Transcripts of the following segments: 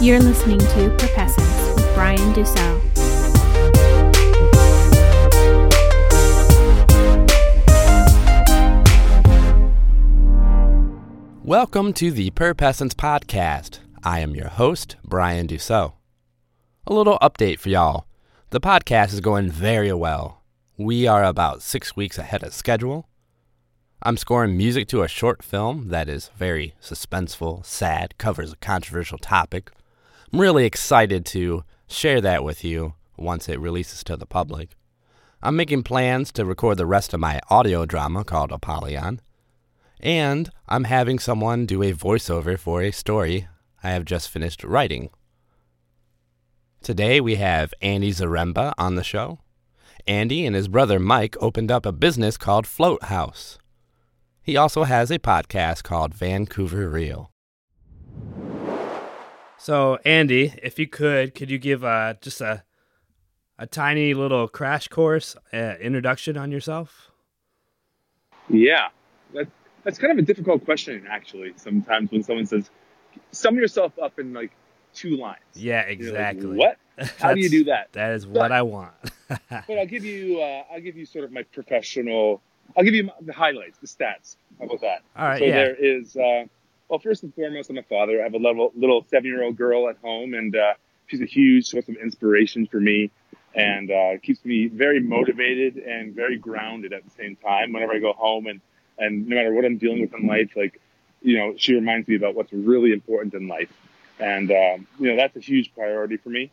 You're listening to Perpessence with Brian Dussel. Welcome to the Perpessence Podcast. I am your host, Brian Dussault. A little update for y'all. The podcast is going very well. We are about six weeks ahead of schedule. I'm scoring music to a short film that is very suspenseful, sad, covers a controversial topic. I'm really excited to share that with you once it releases to the public. I'm making plans to record the rest of my audio drama called Apollyon. And I'm having someone do a voiceover for a story I have just finished writing. Today we have Andy Zaremba on the show. Andy and his brother Mike opened up a business called Float House. He also has a podcast called Vancouver Real. So, Andy, if you could, could you give uh, just a a tiny little crash course uh, introduction on yourself? Yeah, that's that's kind of a difficult question actually. Sometimes when someone says, "Sum yourself up in like two lines." Yeah, exactly. Like, what? How do you do that? That is what but, I want. but I'll give you uh, I'll give you sort of my professional. I'll give you the highlights, the stats. How about that? All right. So yeah. there is. Uh, well, first and foremost, I'm a father. I have a little little seven year old girl at home, and uh, she's a huge source of inspiration for me, and uh, keeps me very motivated and very grounded at the same time. Whenever I go home, and and no matter what I'm dealing with in life, like you know, she reminds me about what's really important in life, and um, you know that's a huge priority for me.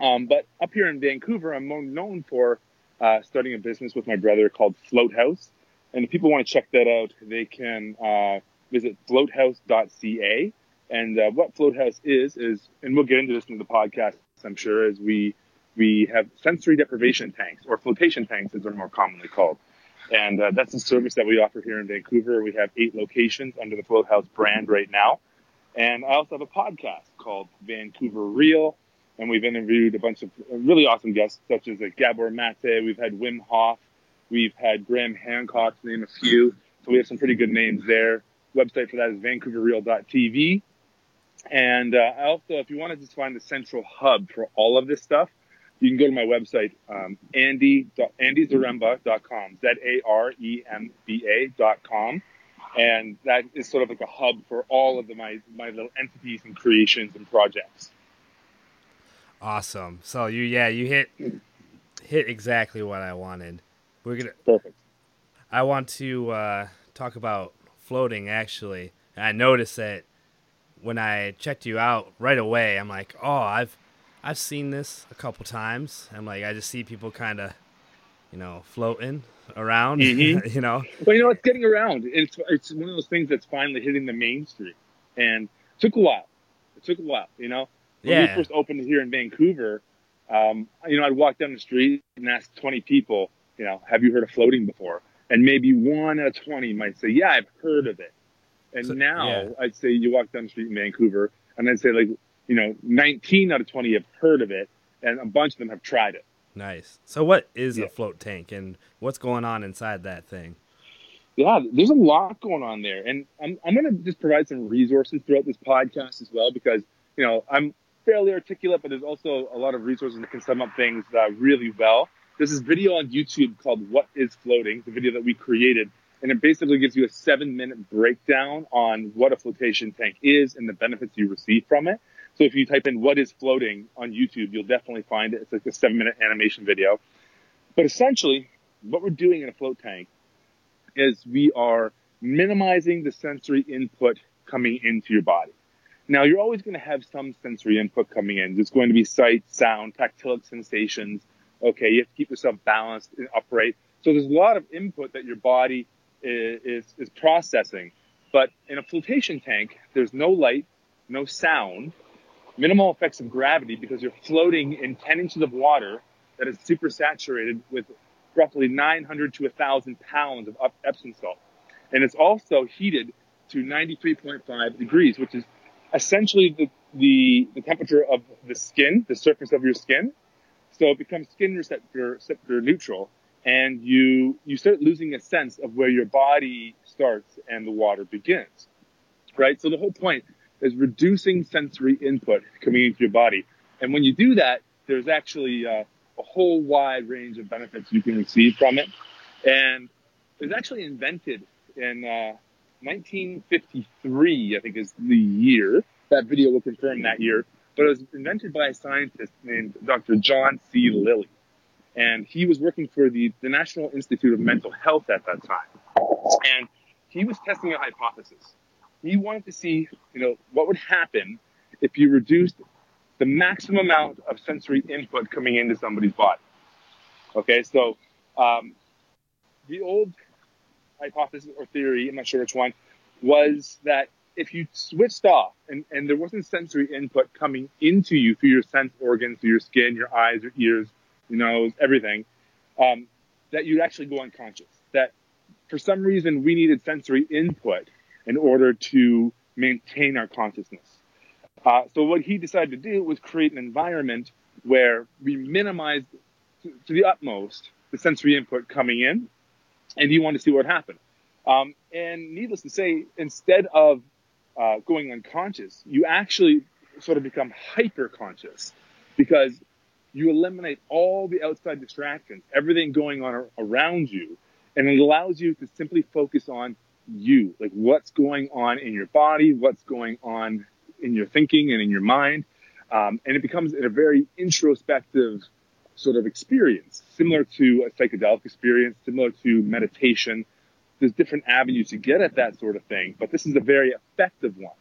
Um, but up here in Vancouver, I'm known for uh, starting a business with my brother called Float House. And if people want to check that out, they can uh, visit floathouse.ca. And uh, what Floathouse is is, and we'll get into this in the podcast, I'm sure, is we we have sensory deprivation tanks or flotation tanks, as they're more commonly called. And uh, that's a service that we offer here in Vancouver. We have eight locations under the Floathouse brand right now. And I also have a podcast called Vancouver Real and we've interviewed a bunch of really awesome guests, such as like Gabor Mate. We've had Wim Hof. We've had Graham Hancock, to name a few. So we have some pretty good names there. Website for that is vancouverreal.tv. And uh, also, if you want to just find the central hub for all of this stuff, you can go to my website, um, andy, andyzaremba.com, Z-A-R-E-M-B-A.com. And that is sort of like a hub for all of the, my, my little entities and creations and projects. Awesome. So you yeah, you hit hit exactly what I wanted. We're gonna perfect. I want to uh, talk about floating actually. And I noticed that when I checked you out right away, I'm like, oh, I've I've seen this a couple times. I'm like, I just see people kind of, you know, floating around. Mm-hmm. you know. Well, you know, it's getting around. It's it's one of those things that's finally hitting the mainstream, and it took a while. It took a while. You know, when yeah. we first opened here in Vancouver, um, you know, I'd walk down the street and ask 20 people, you know, have you heard of floating before? And maybe one out of 20 might say, yeah, I've heard of it. And so, now yeah. I'd say you walk down the street in Vancouver and I'd say like, you know, 19 out of 20 have heard of it and a bunch of them have tried it. Nice. So what is yeah. a float tank and what's going on inside that thing? Yeah, there's a lot going on there. And I'm, I'm going to just provide some resources throughout this podcast as well, because, you know, I'm, fairly articulate, but there's also a lot of resources that can sum up things uh, really well. There's this video on YouTube called What is Floating, the video that we created, and it basically gives you a seven minute breakdown on what a flotation tank is and the benefits you receive from it. So if you type in what is floating on YouTube, you'll definitely find it. It's like a seven minute animation video. But essentially, what we're doing in a float tank is we are minimizing the sensory input coming into your body. Now you're always going to have some sensory input coming in. There's going to be sight, sound, tactile sensations. Okay, you have to keep yourself balanced and upright. So there's a lot of input that your body is, is, is processing. But in a flotation tank, there's no light, no sound, minimal effects of gravity because you're floating in 10 inches of water that is super saturated with roughly 900 to 1,000 pounds of Epsom salt. And it's also heated to 93.5 degrees, which is essentially the, the, the temperature of the skin, the surface of your skin. So it becomes skin receptor, receptor neutral and you, you start losing a sense of where your body starts and the water begins. Right? So the whole point is reducing sensory input coming into your body. And when you do that, there's actually uh, a whole wide range of benefits you can receive from it. And it was actually invented in uh, 1953, I think is the year. That video will confirm that year. But it was invented by a scientist named Dr. John C. Lilly. And he was working for the, the National Institute of Mental Health at that time. And he was testing a hypothesis. He wanted to see, you know, what would happen if you reduced the maximum amount of sensory input coming into somebody's body. Okay, so um, the old hypothesis or theory, I'm not sure which one, was that if you switched off and, and there wasn't sensory input coming into you through your sense organs, through your skin, your eyes, your ears, your nose, everything, um, that you'd actually go unconscious. That for some reason we needed sensory input in order to maintain our consciousness. Uh, so what he decided to do was create an environment where we minimized to, to the utmost the sensory input coming in, and he wanted to see what happened. Um, and needless to say, instead of uh, going unconscious, you actually sort of become hyper conscious because you eliminate all the outside distractions, everything going on around you, and it allows you to simply focus on you, like what's going on in your body, what's going on in your thinking and in your mind. Um, and it becomes a very introspective sort of experience, similar to a psychedelic experience, similar to meditation. There's different avenues to get at that sort of thing, but this is a very effective one.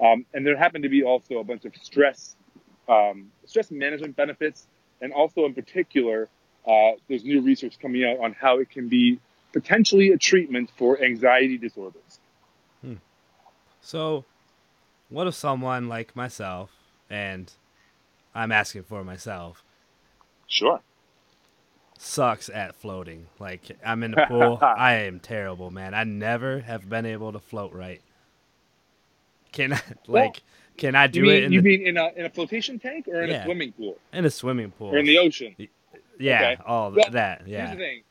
Um, and there happen to be also a bunch of stress, um, stress management benefits, and also in particular, uh, there's new research coming out on how it can be potentially a treatment for anxiety disorders. Hmm. So, what if someone like myself, and I'm asking for myself, sure, sucks at floating? Like I'm in the pool, I am terrible, man. I never have been able to float right. Can I, like? Well, can I do you mean, it? In you the, mean in a in a flotation tank or in Yeah. a swimming pool in a swimming pool or in the ocean? Yeah, Okay. all Well, that. Here's Yeah. the thing.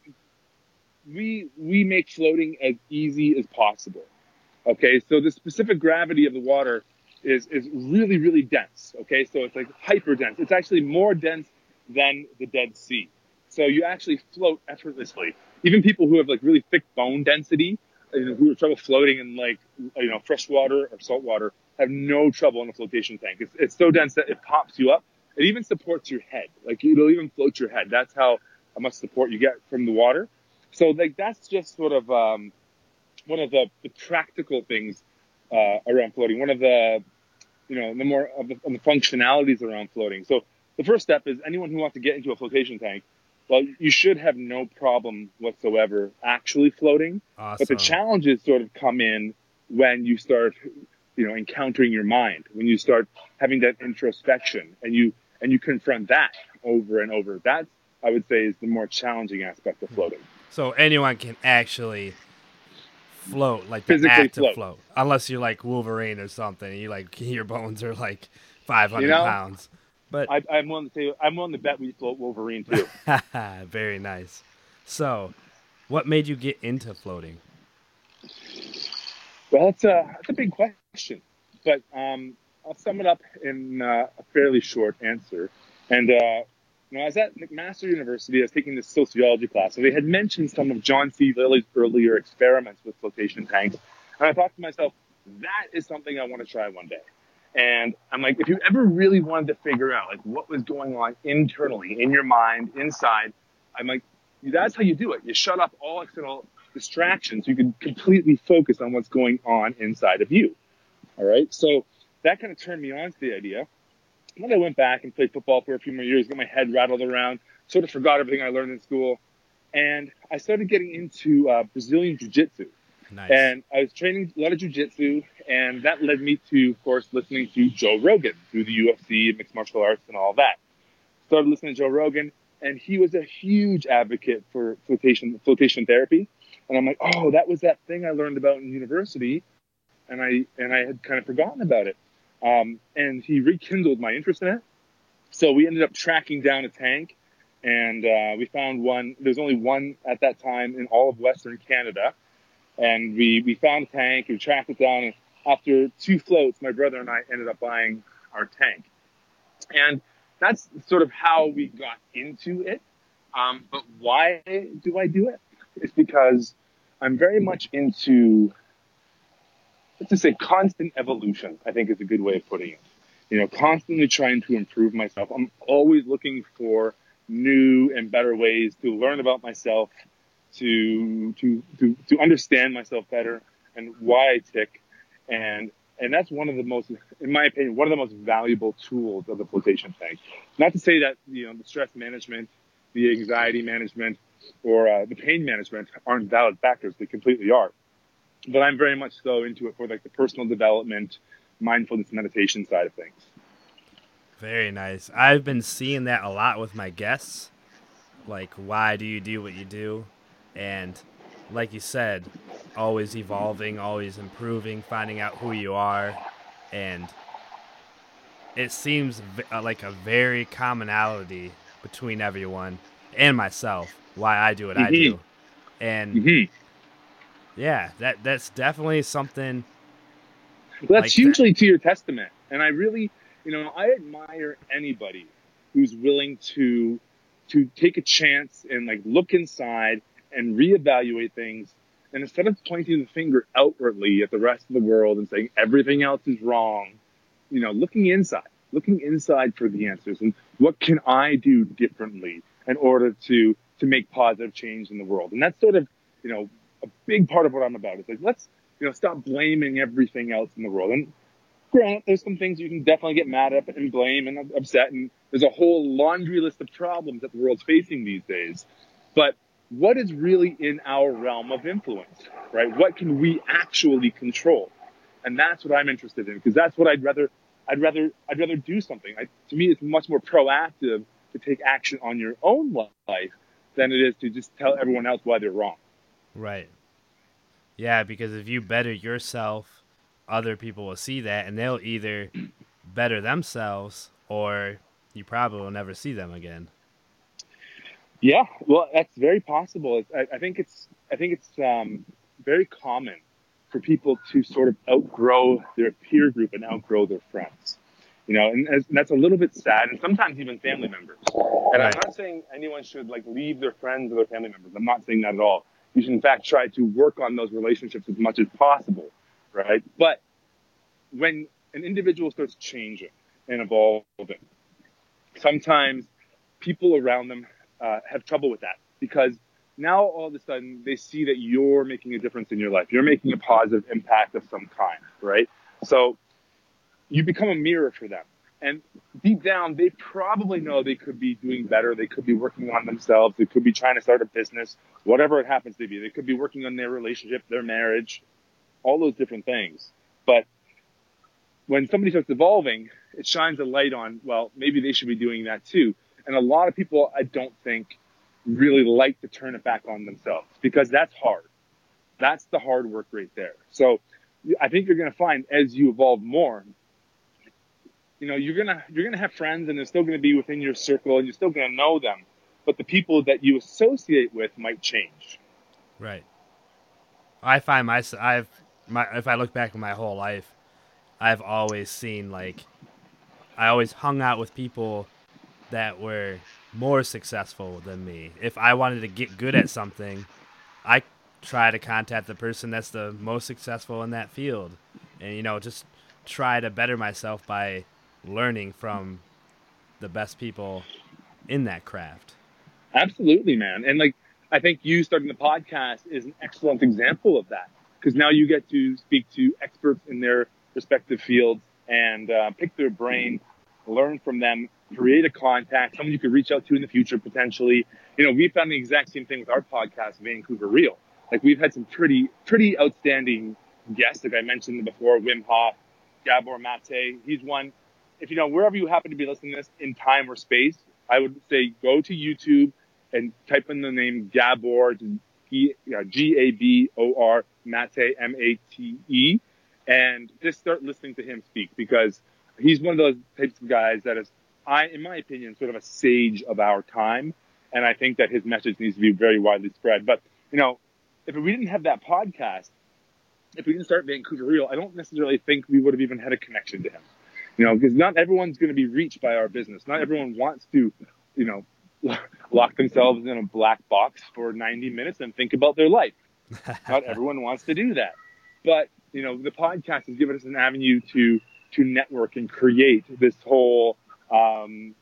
We we make floating as easy as possible. Okay, so the specific gravity of the water is is really really dense. Okay, so it's like hyper dense. It's actually more dense than the Dead Sea. So you actually float effortlessly. Even people who have like really thick bone density, you know, who have trouble floating in like you know fresh water or salt water, have no trouble in a flotation tank. It's it's so dense that it pops you up. It even supports your head. Like it'll even float your head. That's how much support you get from the water. So like that's just sort of um, one of the, the practical things uh, around floating. One of the you know the more of the, of the functionalities around floating. So the first step is anyone who wants to get into a flotation tank. Well, you should have no problem whatsoever actually floating. But the challenges sort of come in when you start, you know, encountering your mind, when you start having that introspection and you, and you confront that over and over. That I would say is the more challenging aspect of floating. So anyone can actually float, like the Physically act float. float, unless you're like Wolverine or something. You like your bones are like 500 You know, pounds. But I, I'm willing to say, I'm willing to bet we float Wolverine too. very nice. So, what made you get into floating? Well, that's a, that's a big question, but um, I'll sum it up in uh, a fairly short answer. And uh, you know, I was at McMaster University. I was taking this sociology class, and they had mentioned some of John C. Lilly's earlier experiments with flotation tanks. And I thought to myself, that is something I want to try one day. And I'm like, if you ever really wanted to figure out like what was going on internally in your mind, inside, I'm like, that's how you do it. You shut off all external distractions. You can completely focus on what's going on inside of you. All right. So that kind of turned me on to the idea. And then I went back and played football for a few more years, got my head rattled around, sort of forgot everything I learned in school. And I started getting into uh, Brazilian Jiu Jitsu. Nice. And I was training a lot of jujitsu, and that led me to, of course, listening to Joe Rogan through the UFC, mixed martial arts, and all that. Started listening to Joe Rogan, and he was a huge advocate for flotation flotation therapy. And I'm like, oh, that was that thing I learned about in university, and I and I had kind of forgotten about it. Um, and he rekindled my interest in it. So we ended up tracking down a tank, and uh, we found one. There's only one at that time in all of Western Canada and we, we found a tank, we tracked it down, and after two floats, my brother and I ended up buying our tank. And that's sort of how we got into it. Um, but why do I do it? It's because I'm very much into, let's just say, constant evolution, I think is a good way of putting it. You know, constantly trying to improve myself. I'm always looking for new and better ways to learn about myself, to, to, to, to understand myself better and why I tick. And, and that's one of the most, in my opinion, one of the most valuable tools of the flotation tank. Not to say that, you know, the stress management, the anxiety management, or uh, the pain management aren't valid factors. They completely are. But I'm very much so into it for like the personal development, mindfulness, meditation side of things. Very nice. I've been seeing that a lot with my guests. Like, why do you do what you do? And like you said, always evolving, always improving, finding out who you are. And it seems uh, like a very commonality between everyone and myself why I do what mm-hmm. I do. And mm-hmm. yeah, that that's definitely something. Well, that's like hugely that. to your testament, and I really, you know, I admire anybody who's willing to to take a chance and like look inside and reevaluate things. And instead of pointing the finger outwardly at the rest of the world and saying everything else is wrong, you know, looking inside, looking inside for the answers and what can I do differently in order to to make positive change in the world. And that's sort of, you know, a big part of what I'm about. It's like, let's, you know, stop blaming everything else in the world. And grant there's some things you can definitely get mad at and blame and upset. And there's a whole laundry list of problems that the world's facing these days. But what is really in our realm of influence, right? What can we actually control? And that's what I'm interested in because that's what I'd rather, I'd rather, I'd rather do something. I, to me, it's much more proactive to take action on your own life than it is to just tell everyone else why they're wrong. Right. Yeah, because if you better yourself, other people will see that and they'll either better themselves or you probably will never see them again. Yeah, well, that's very possible. I, I think it's I think it's um, very common for people to sort of outgrow their peer group and outgrow their friends you know, and, and, that's a little bit sad, and sometimes even family members. And. I'm not saying anyone should like leave their friends or their family members. I'm not saying that at all. You should in fact try to work on those relationships as much as possible, right? But when an individual starts changing and evolving, sometimes people around them uh, have trouble with that because now all of a sudden they see that you're making a difference in your life. You're making a positive impact of some kind, right? So you become a mirror for them. And deep down, they probably know they could be doing better. They could be working on themselves. They could be trying to start a business, whatever it happens to be. They could be working on their relationship, their marriage, all those different things. But when somebody starts evolving, it shines a light on, well, maybe they should be doing that too. And a lot of people, I don't think, really like to turn it back on themselves because that's hard. That's the hard work right there. So I think you're going to find as you evolve more, you know, you're gonna you're gonna have friends, and they're still gonna be within your circle, and you're still gonna know them. But the people that you associate with might change. Right. I find myself. I've my if I look back at my whole life, I've always seen like I always hung out with people that were more successful than me. If I wanted to get good at something, I try to contact the person that's the most successful in that field, and you know just try to better myself by learning from the best people in that craft. Absolutely, man. And like, I think you starting the podcast is an excellent example of that because now you get to speak to experts in their respective fields and uh, pick their brain, learn from them, create a contact, someone you could reach out to in the future potentially. You know, we found the exact same thing with our podcast, Vancouver Real. Like we've had some pretty, pretty outstanding guests. Like I mentioned before, Wim Hof, Gabor Mate. He's one if you know wherever you happen to be listening to this in time or space, I would say go to YouTube and type in the name Gabor, G A B O R Mate M A T E, and just start listening to him speak because he's one of those types of guys that is, I, in my opinion, sort of a sage of our time, and I think that his message needs to be very widely spread. But you know, if we didn't have that podcast, if we didn't start Vancouver Real, I don't necessarily think we would have even had a connection to him. You know, because not everyone's going to be reached by our business. Not everyone wants to, you know, lock themselves in a black box for 90 minutes and think about their life. not everyone wants to do that. But, you know, the podcast has given us an avenue to to network and create this whole um,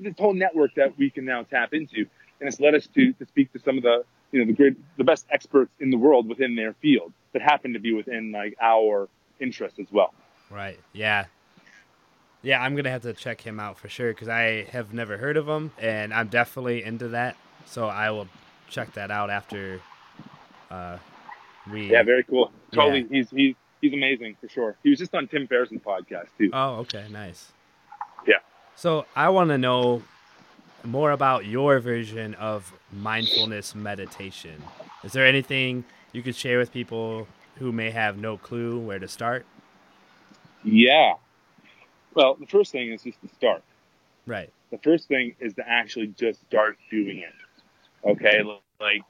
this whole network that we can now tap into, and it's led us to to speak to some of the you know the great the best experts in the world within their field that happen to be within like our interest as well. Right. Yeah. Yeah, I'm gonna have to check him out for sure because I have never heard of him, and I'm definitely into that. So I will check that out after uh, we. Yeah, very cool. Totally, yeah. he's he's he's amazing for sure. He was just on Tim Ferriss's podcast too. Oh, okay, nice. So I want to know more about your version of mindfulness meditation. Is there anything you could share with people who may have no clue where to start? Yeah. Well, the first thing is just to start. Right. The first thing is to actually just start doing it. Okay? Like,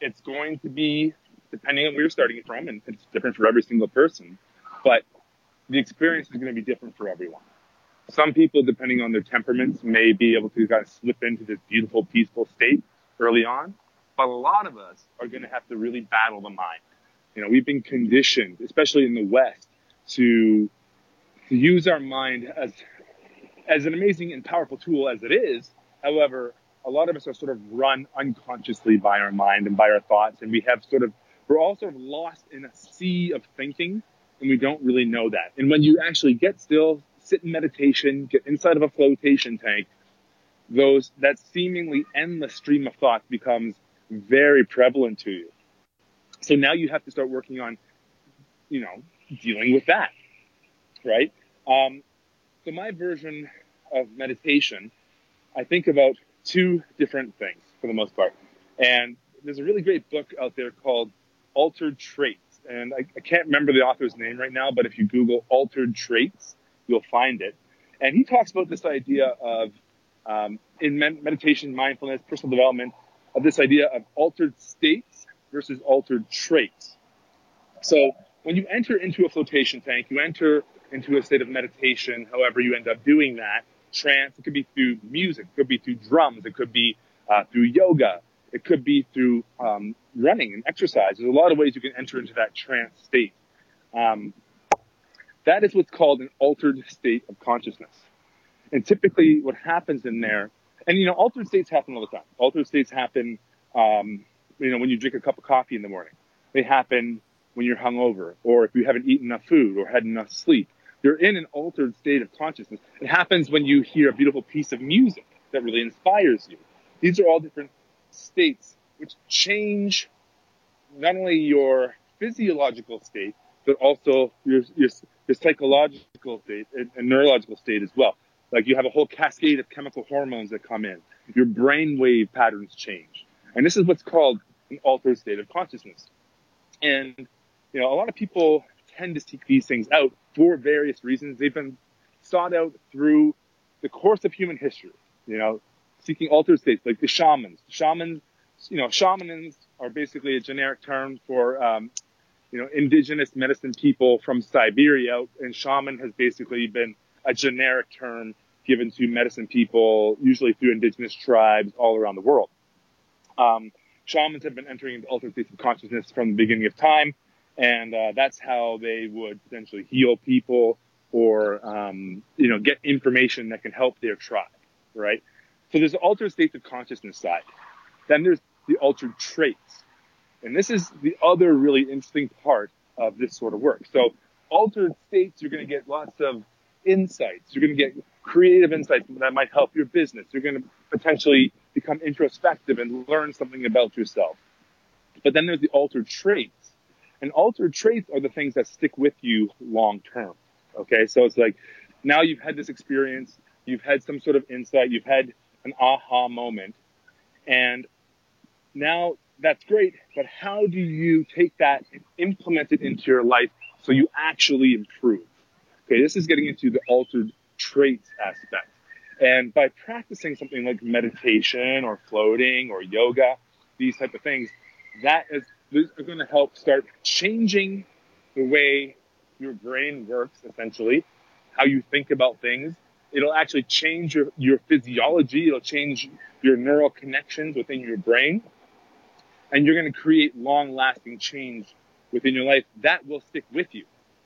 it's going to be, depending on where you're starting it from, and it's different for every single person, but the experience is going to be different for everyone. Some people, depending on their temperaments, may be able to kind of slip into this beautiful, peaceful state early on. But a lot of us are going to have to really battle the mind. You know, we've been conditioned, especially in the West, to to use our mind as as an amazing and powerful tool as it is. However, a lot of us are sort of run unconsciously by our mind and by our thoughts, and we have sort of we're all sort of lost in a sea of thinking, and we don't really know that. And when you actually get still, sit in meditation, get inside of a flotation tank, those that seemingly endless stream of thought becomes very prevalent to you. So now you have to start working on, you know, dealing with that, right? Um, so my version of meditation, I think about two different things for the most part. And there's a really great book out there called Altered Traits. And I, I can't remember the author's name right now, but if you Google Altered Traits, you'll find it. And he talks about this idea of, um, in meditation, mindfulness, personal development, of this idea of altered states versus altered traits. So when you enter into a flotation tank, you enter into a state of meditation, however you end up doing that, trance, it could be through music, it could be through drums, it could be uh, through yoga, it could be through um, running and exercise. There's a lot of ways you can enter into that trance state. Um, that is what's called an altered state of consciousness. And typically what happens in there, and you know, altered states happen all the time. Altered states happen, um, you know, when you drink a cup of coffee in the morning. They happen when you're hungover, or if you haven't eaten enough food or had enough sleep. You're in an altered state of consciousness. It happens when you hear a beautiful piece of music that really inspires you. These are all different states which change not only your physiological state, but also your, your, your psychological state and, and neurological state as well. Like you have a whole cascade of chemical hormones that come in. Your brain wave patterns change. And this is what's called an altered state of consciousness. And, you know, a lot of people tend to seek these things out for various reasons. They've been sought out through the course of human history, you know, seeking altered states, like the shamans. Shamans, you know, shamans are basically a generic term for, um, you know, indigenous medicine people from Siberia, and shaman has basically been a generic term given to medicine people, usually through indigenous tribes all around the world. Um, shamans have been entering into altered states of consciousness from the beginning of time, and uh, that's how they would potentially heal people or um, you know get information that can help their tribe, right? So there's the altered states of consciousness side. Then there's the altered traits. And this is the other really interesting part of this sort of work. So altered states, you're going to get lots of insights. You're going to get creative insights that might help your business. You're going to potentially become introspective and learn something about yourself. But then there's the altered traits. And altered traits are the things that stick with you long term. Okay. So it's like now you've had this experience. You've had some sort of insight. You've had an aha moment. And now that's great, but how do you take that and implement it into your life so you actually improve? Okay, this is getting into the altered traits aspect. And by practicing something like meditation or floating or yoga, these type of things, that is, are going to help start changing the way your brain works, essentially, how you think about things. It'll actually change your, your physiology. It'll change your neural connections within your brain. And you're going to create long lasting change within your life that will stick with you.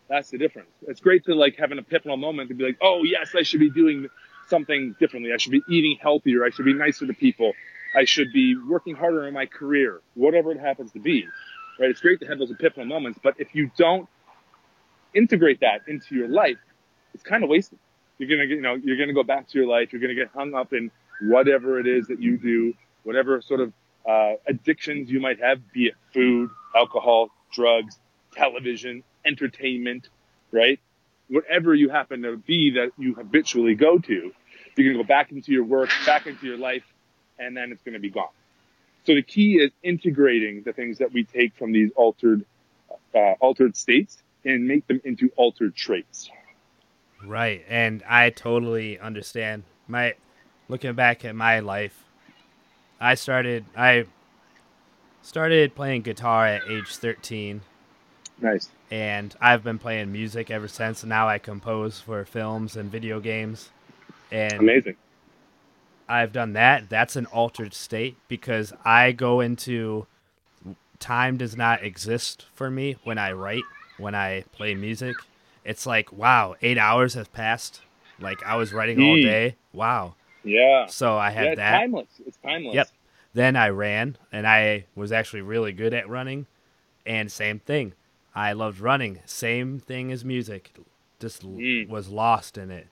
That's the difference. It's great to like have an epiphany moment to be like, oh yes, I should be doing something differently. I should be eating healthier. I should be nicer to people. I should be working harder in my career, whatever it happens to be. Right? It's great to have those epiphany moments, but if you don't integrate that into your life, it's kind of wasted. You're gonna get, you know, you're gonna go back to your life. You're gonna get hung up in whatever it is that you do, whatever sort of uh, addictions you might have, be it food, alcohol, drugs, television, entertainment, right? Whatever you happen to be that you habitually go to, you're gonna go back into your work, back into your life, and then it's gonna be gone. So the key is integrating the things that we take from these altered, uh, altered states and make them into altered traits. Right, and I totally understand. My looking back at my life, I started I started playing guitar at age 13. Nice. And I've been playing music ever since. Now I compose for films and video games. And amazing. I've done that. That's an altered state because I go into time does not exist for me when I write, when I play music. It's like, wow, eight hours have passed. Like I was writing all day. Wow. Yeah. So I had yeah, it's that. timeless. It's timeless. Yep. Then I ran, and I was actually really good at running. And same thing, I loved running. Same thing as music, just Mm. was lost in it.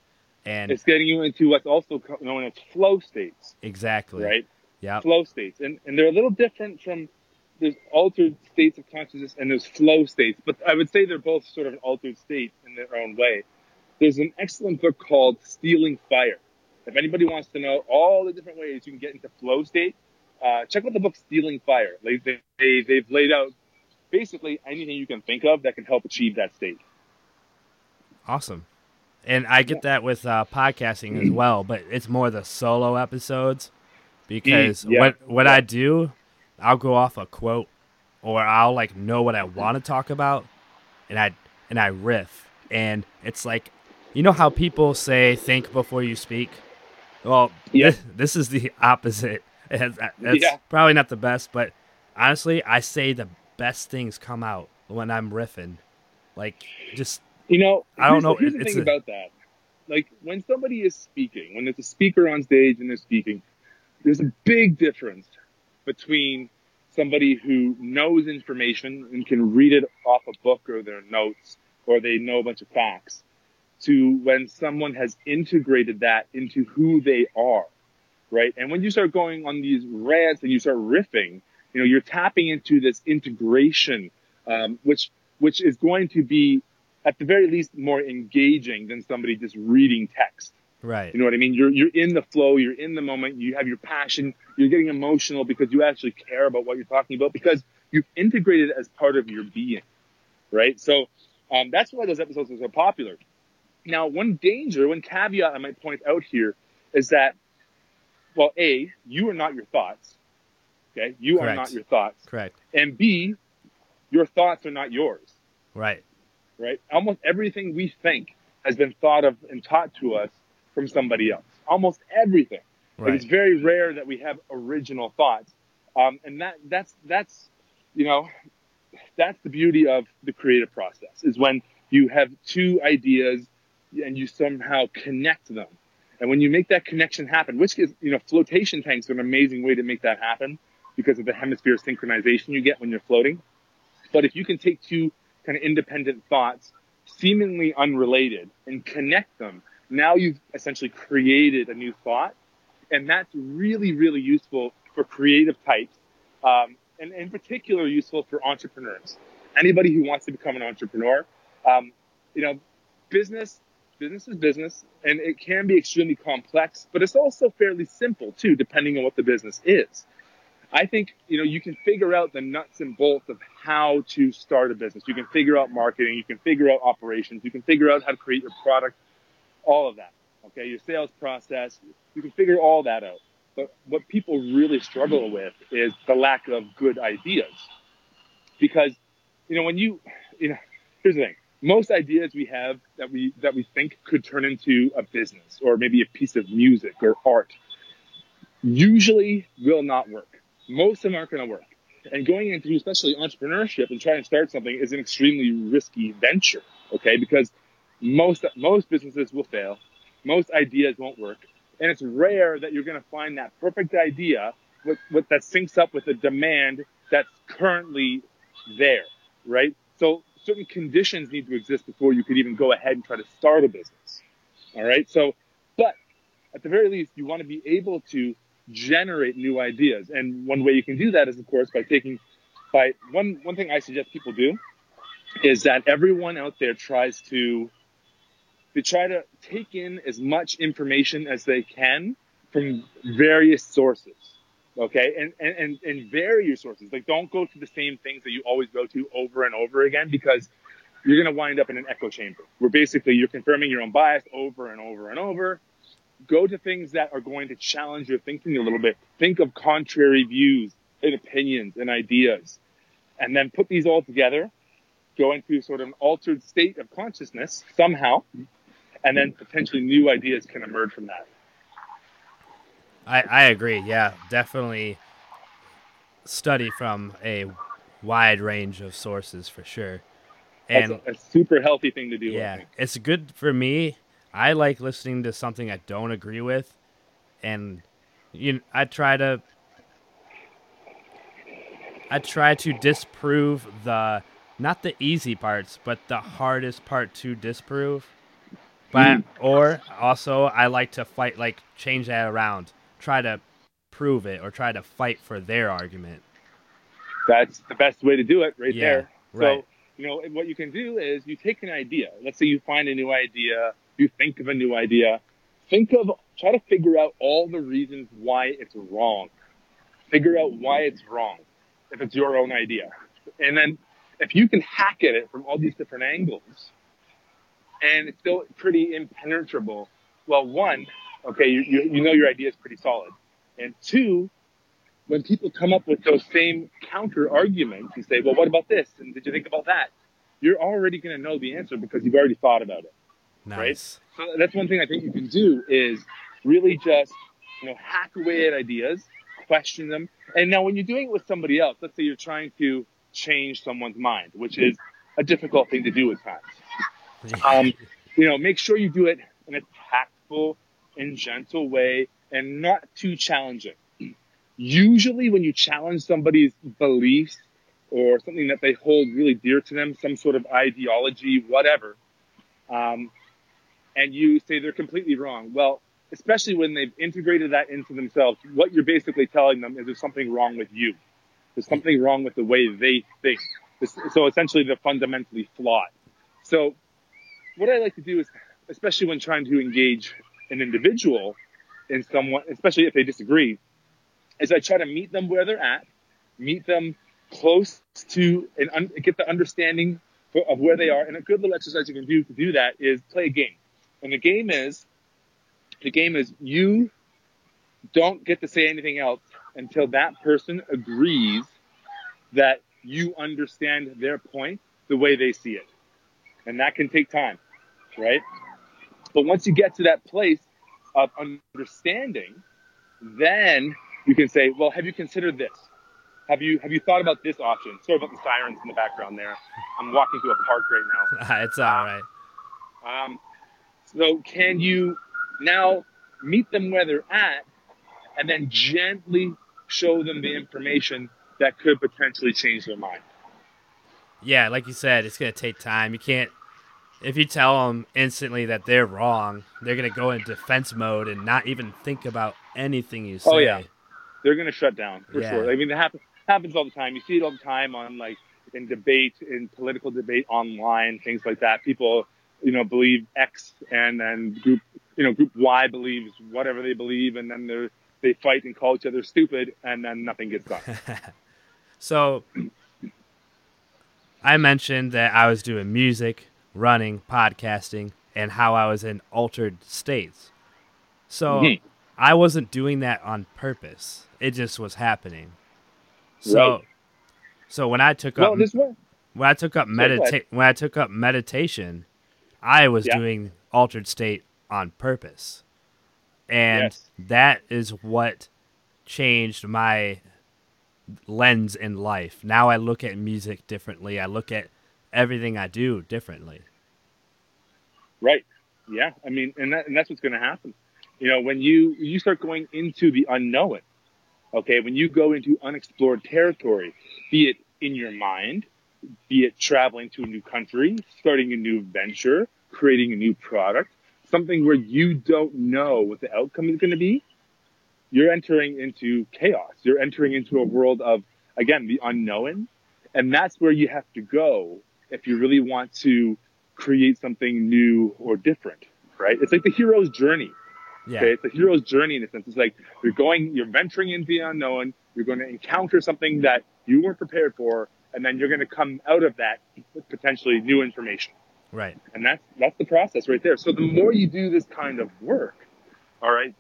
And It's getting you into what's also known as flow states, exactly, right? Yeah. Flow states, and and they're a little different from there's altered states of consciousness and there's flow states, but I would say they're both sort of an altered state in their own way. There's an excellent book called Stealing Fire. If anybody wants to know all the different ways you can get into flow state, uh, check out the book Stealing Fire. They, they, they, they've laid out basically anything you can think of that can help achieve that state. Awesome. And I get that with uh, podcasting as well, but it's more the solo episodes because yeah, what what yeah. I do, I'll go off a quote or I'll like know what I want to talk about, and I and I riff, and it's like, you know how people say think before you speak. Well, Yeah. this, this is the opposite. It's, Yeah. probably not the best, but honestly, I say the best things come out when I'm riffing. Like just You know, I don't know, here's the it's thing a- about that. Like when somebody is speaking, when there's a speaker on stage and they're speaking, there's a big difference between somebody who knows information and can read it off a book or their notes or they know a bunch of facts to when someone has integrated that into who they are, right? And when you start going on these rants and you start riffing, you know, you're tapping into this integration, um, which which is going to be at the very least more engaging than somebody just reading text. right. You know what I mean? You're you're in the flow, you're in the moment, you have your passion, you're getting emotional because you actually care about what you're talking about because you've integrated it as part of your being, right? So um, that's why those episodes are so popular. Now, one danger, one caveat I might point out here is that, well, a you are not your thoughts, okay? You are not your thoughts, Correct. and b your thoughts are not yours Right. right? Almost everything we think has been thought of and taught to us from somebody else. Almost everything. Right. it's very rare that we have original thoughts. Um, and that, that's, that's, you know, that's the beauty of the creative process is when you have two ideas and you somehow connect them. And when you make that connection happen, which is, you know, flotation tanks are an amazing way to make that happen because of the hemisphere synchronization you get when you're floating. But if you can take two kind of independent thoughts, seemingly unrelated, and connect them, now you've essentially created a new thought. And that's really, really useful for creative types, um, and in particular useful for entrepreneurs. Anybody who wants to become an entrepreneur, um, you know, business, business is business, and it can be extremely complex, but it's also fairly simple too, depending on what the business is. I think, you know, you can figure out the nuts and bolts of how to start a business. You can figure out marketing. You can figure out operations. You can figure out how to create your product, all of that. Okay. Your sales process. You can figure all that out. But what people really struggle with is the lack of good ideas. Because, you know, when you, you know, here's the thing: most ideas we have that we that we think could turn into a business or maybe a piece of music or art usually will not work. Most of them aren't going to work. And going into especially entrepreneurship and trying to start something is an extremely risky venture. Okay, because most most businesses will fail, most ideas won't work, and it's rare that you're going to find that perfect idea with, with that syncs up with the demand that's currently there, right? So certain conditions need to exist before you could even go ahead and try to start a business. All right. So, but at the very least, you want to be able to generate new ideas. And one way you can do that is, of course, by taking, by one, one thing I suggest people do is that everyone out there tries to, they try to take in as much information as they can from various sources. Okay. And, and, and, and vary your sources. Like don't go to the same things that you always go to over and over again because you're going to wind up in an echo chamber where basically you're confirming your own bias over and over and over. Go to things that are going to challenge your thinking a little bit. Think of contrary views and opinions and ideas and then put these all together, go into sort of an altered state of consciousness somehow, and then potentially new ideas can emerge from that. I, I agree. Yeah, definitely study from a wide range of sources for sure. And That's a, a super healthy thing to do. Yeah, it's good for me. I like listening to something I don't agree with, and you know, I try to I try to disprove the not the easy parts, but the hardest part to disprove. But mm. or also I like to fight like change that around try to prove it or try to fight for their argument. That's the best way to do it right yeah, there. Right. So, you know, what you can do is you take an idea. Let's say you find a new idea, you think of a new idea. Think of, try to figure out all the reasons why it's wrong. Figure out why it's wrong if it's your own idea. And then if you can hack at it from all these different angles and it's still pretty impenetrable, well, one, okay, you, you, you know your idea is pretty solid. And two, when people come up with those same counter arguments, you say, well, what about this? And did you think about that? You're already going to know the answer because you've already thought about it. Nice. Right? So that's one thing I think you can do is really just, you know, hack away at ideas, question them. And now when you're doing it with somebody else, let's say you're trying to change someone's mind, which is a difficult thing to do at times. Um, you know, make sure you do it in a tactful, and gentle way and not too challenging. Usually when you challenge somebody's beliefs or something that they hold really dear to them, some sort of ideology, whatever, um, and you say they're completely wrong. Well, especially when they've integrated that into themselves, what you're basically telling them is there's something wrong with you. There's something wrong with the way they think. So essentially they're fundamentally flawed. So what I like to do is, especially when trying to engage an individual in someone, especially if they disagree, is I try to meet them where they're at, meet them close to and un- get the understanding for, of where they are. And a good little exercise you can do to do that is play a game. And the game is, the game is you don't get to say anything else until that person agrees that you understand their point the way they see it. And that can take time, right? But once you get to that place of understanding, then you can say, well, have you considered this? Have you have you thought about this option? Sorry about the sirens in the background there. I'm walking through a park right now. it's all right. Um, so can you now meet them where they're at and then gently show them the information that could potentially change their mind? Yeah, like you said, it's going to take time. You can't if you tell them instantly that they're wrong, they're gonna go in defense mode and not even think about anything you oh, say. Oh yeah, they're gonna shut down for yeah. sure. I mean, it happens happens all the time. You see it all the time on like in debate, in political debate online, things like that. People, you know, believe X, and then group, you know, group Y believes whatever they believe, and then they they fight and call each other stupid, and then nothing gets done. so, I mentioned that I was doing music running, podcasting, and how I was in altered states. So mm-hmm. I wasn't doing that on purpose. It just was happening. So right. so when I took well, up this one when I took up medita- when I took up meditation, I was Yeah. doing altered state on purpose. And Yes. that is what changed my lens in life. Now I look at music differently. I look at everything I do differently. Right. Yeah. I mean, and that, and that's what's going to happen. You know, when you you start going into the unknown, okay, when you go into unexplored territory, be it in your mind, be it traveling to a new country, starting a new venture, creating a new product, something where you don't know what the outcome is going to be, you're entering into chaos. You're entering into a world of again the unknown, and that's where you have to go if you really want to create something new or different, right? It's like the hero's journey. Yeah. Okay, it's a hero's journey in a sense. It's like you're going, you're venturing into the unknown. You're going to encounter something that you weren't prepared for, and then you're going to come out of that with potentially new information. Right. And that's that's the process right there. So the more you do this kind of work, all right,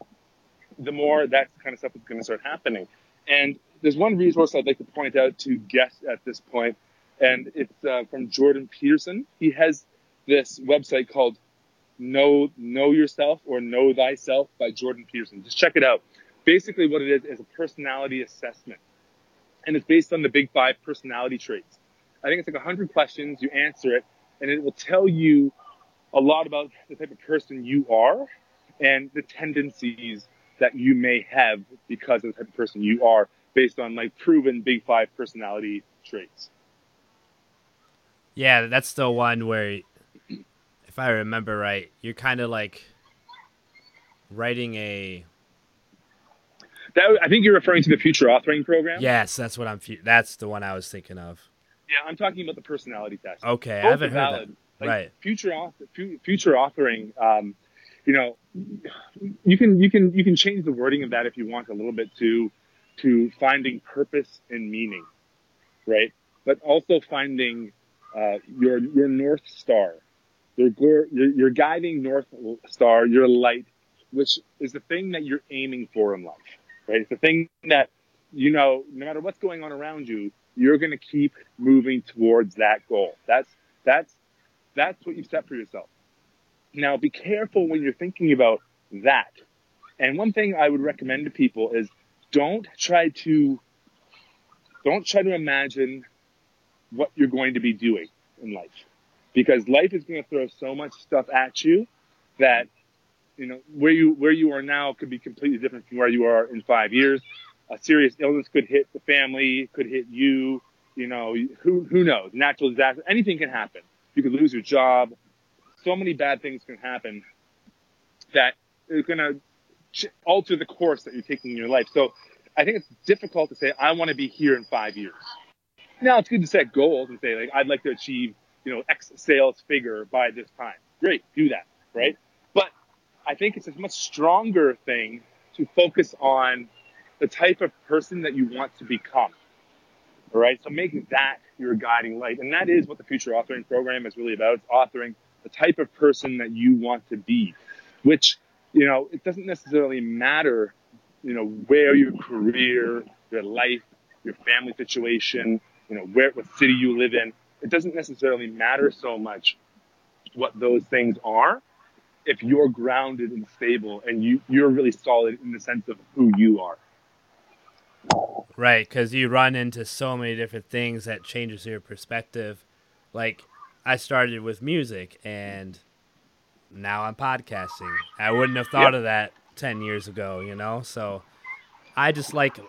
the more that kind of stuff is going to start happening. And there's one resource I'd like to point out to guests at this point, and it's uh, from Jordan Peterson. He has this website called Know Know Yourself or Know Thyself by Jordan Peterson. Just check it out. Basically, what it is is a personality assessment, and it's based on the Big Five personality traits. I think it's like 100 questions. You answer it, and it will tell you a lot about the type of person you are and the tendencies that you may have because of the type of person you are based on like proven Big Five personality traits. Yeah, that's the one where, if I remember right, you're kind of like writing a. That, I think you're referring to the future authoring program. Yes, that's what I'm. That's the one I was thinking of. Yeah, I'm talking about the personality test. Okay, I haven't are heard valid. that. Like Right. Future author, future authoring. Um, you know, you can you can you can change the wording of that if you want a little bit to to finding purpose and meaning, right? But also finding uh, your your north star, your, your your guiding north star, your light, which is the thing that you're aiming for in life, right? It's the thing that you know, no matter what's going on around you, you're going to keep moving towards that goal. That's that's that's what you set for yourself. Now, be careful when you're thinking about that. And one thing I would recommend to people is don't try to don't try to imagine what you're going to be doing in life, because life is going to throw so much stuff at you that you know where you where you are now could be completely different from where you are in five years. A serious illness could hit the family, could hit you. You know, who who knows? Natural disaster, anything can happen. You could lose your job. So many bad things can happen that is going to alter the course that you're taking in your life. So I think it's difficult to say I want to be here in five years. Now it's good to set goals and say like I'd like to achieve you know X sales figure by this time. Great, do that, right? But I think it's a much stronger thing to focus on the type of person that you want to become. All right, so make that your guiding light, and that is what the future authoring program is really about. It's authoring the type of person that you want to be, which you know it doesn't necessarily matter, you know, where your career, your life, your family situation, you know, where what city you live in. It doesn't necessarily matter so much what those things are if you're grounded and stable and you you're really solid in the sense of who you are. Right, because you run into so many different things that changes your perspective. Like, I started with music, and now I'm podcasting. I wouldn't have thought Yep. of that ten years ago, you know. So, I just like,